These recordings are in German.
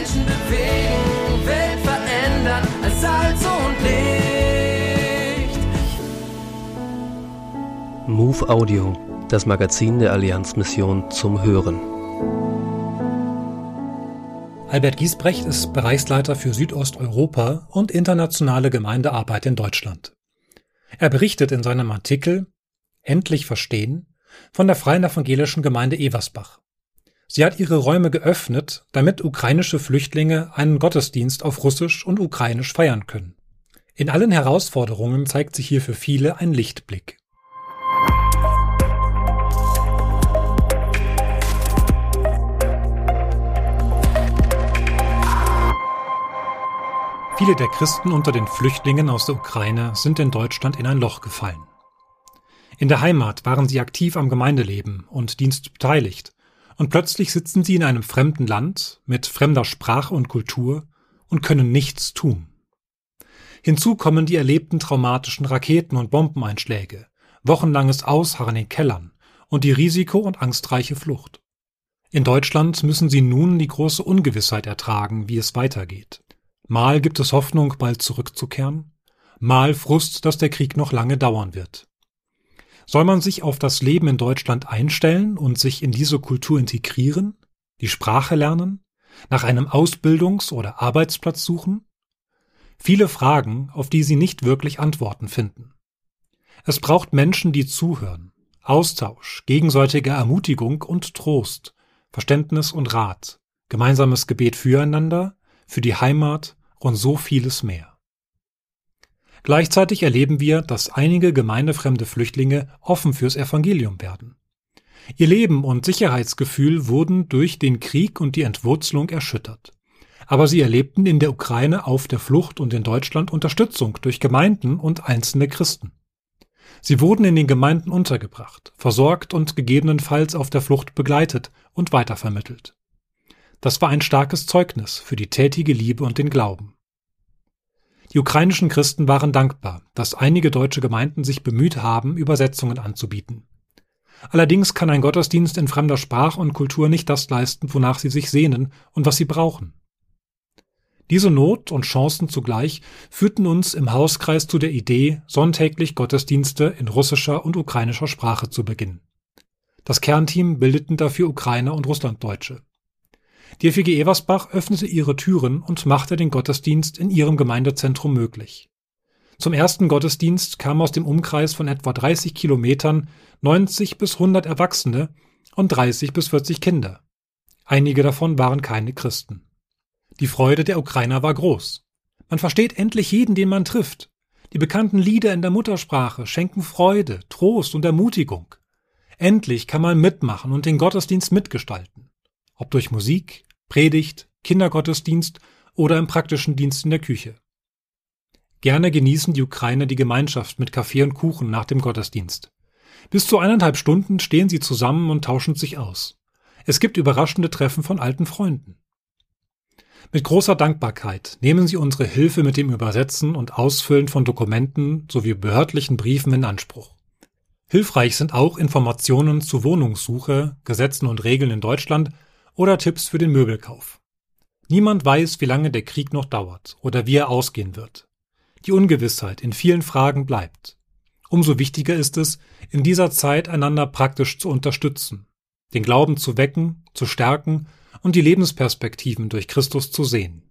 Menschen bewegen, Welt verändern als Salz und Licht. Move Audio, das Magazin der Allianzmission zum Hören. Albert Giesbrecht ist Bereichsleiter für Südosteuropa und internationale Gemeindearbeit in Deutschland. Er berichtet in seinem Artikel Endlich verstehen von der Freien Evangelischen Gemeinde Eversbach. Sie hat ihre Räume geöffnet, damit ukrainische Flüchtlinge einen Gottesdienst auf Russisch und Ukrainisch feiern können. In allen Herausforderungen zeigt sich hier für viele ein Lichtblick. Viele der Christen unter den Flüchtlingen aus der Ukraine sind in Deutschland in ein Loch gefallen. In der Heimat waren sie aktiv am Gemeindeleben und Dienst beteiligt, und plötzlich sitzen sie in einem fremden Land mit fremder Sprache und Kultur und können nichts tun. Hinzu kommen die erlebten traumatischen Raketen- und Bombeneinschläge, wochenlanges Ausharren in Kellern und die risiko- und angstreiche Flucht. In Deutschland müssen sie nun die große Ungewissheit ertragen, wie es weitergeht. Mal gibt es Hoffnung, bald zurückzukehren, mal Frust, dass der Krieg noch lange dauern wird. Soll man sich auf das Leben in Deutschland einstellen und sich in diese Kultur integrieren, die Sprache lernen, nach einem Ausbildungs- oder Arbeitsplatz suchen? Viele Fragen, auf die sie nicht wirklich Antworten finden. Es braucht Menschen, die zuhören, Austausch, gegenseitige Ermutigung und Trost, Verständnis und Rat, gemeinsames Gebet füreinander, für die Heimat und so vieles mehr. Gleichzeitig erleben wir, dass einige gemeindefremde Flüchtlinge offen fürs Evangelium werden. Ihr Leben und Sicherheitsgefühl wurden durch den Krieg und die Entwurzelung erschüttert. Aber sie erlebten in der Ukraine auf der Flucht und in Deutschland Unterstützung durch Gemeinden und einzelne Christen. Sie wurden in den Gemeinden untergebracht, versorgt und gegebenenfalls auf der Flucht begleitet und weitervermittelt. Das war ein starkes Zeugnis für die tätige Liebe und den Glauben. Die ukrainischen Christen waren dankbar, dass einige deutsche Gemeinden sich bemüht haben, Übersetzungen anzubieten. Allerdings kann ein Gottesdienst in fremder Sprache und Kultur nicht das leisten, wonach sie sich sehnen und was sie brauchen. Diese Not und Chancen zugleich führten uns im Hauskreis zu der Idee, sonntäglich Gottesdienste in russischer und ukrainischer Sprache zu beginnen. Das Kernteam bildeten dafür Ukrainer und Russlanddeutsche. Die FEG Eversbach öffnete ihre Türen und machte den Gottesdienst in ihrem Gemeindezentrum möglich. Zum ersten Gottesdienst kamen aus dem Umkreis von etwa 30 Kilometern 90 bis 100 Erwachsene und 30 bis 40 Kinder. Einige davon waren keine Christen. Die Freude der Ukrainer war groß. Man versteht endlich jeden, den man trifft. Die bekannten Lieder in der Muttersprache schenken Freude, Trost und Ermutigung. Endlich kann man mitmachen und den Gottesdienst mitgestalten ob durch Musik, Predigt, Kindergottesdienst oder im praktischen Dienst in der Küche. Gerne genießen die Ukrainer die Gemeinschaft mit Kaffee und Kuchen nach dem Gottesdienst. Bis zu eineinhalb Stunden stehen sie zusammen und tauschen sich aus. Es gibt überraschende Treffen von alten Freunden. Mit großer Dankbarkeit nehmen Sie unsere Hilfe mit dem Übersetzen und Ausfüllen von Dokumenten sowie behördlichen Briefen in Anspruch. Hilfreich sind auch Informationen zu Wohnungssuche, Gesetzen und Regeln in Deutschland oder Tipps für den Möbelkauf. Niemand weiß, wie lange der Krieg noch dauert oder wie er ausgehen wird. Die Ungewissheit in vielen Fragen bleibt. Umso wichtiger ist es, in dieser Zeit einander praktisch zu unterstützen, den Glauben zu wecken, zu stärken und die Lebensperspektiven durch Christus zu sehen.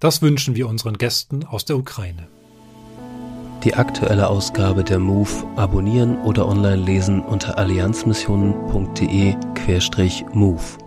Das wünschen wir unseren Gästen aus der Ukraine. Die aktuelle Ausgabe der MOVE abonnieren oder online lesen unter allianzmissionen.de-MOVE.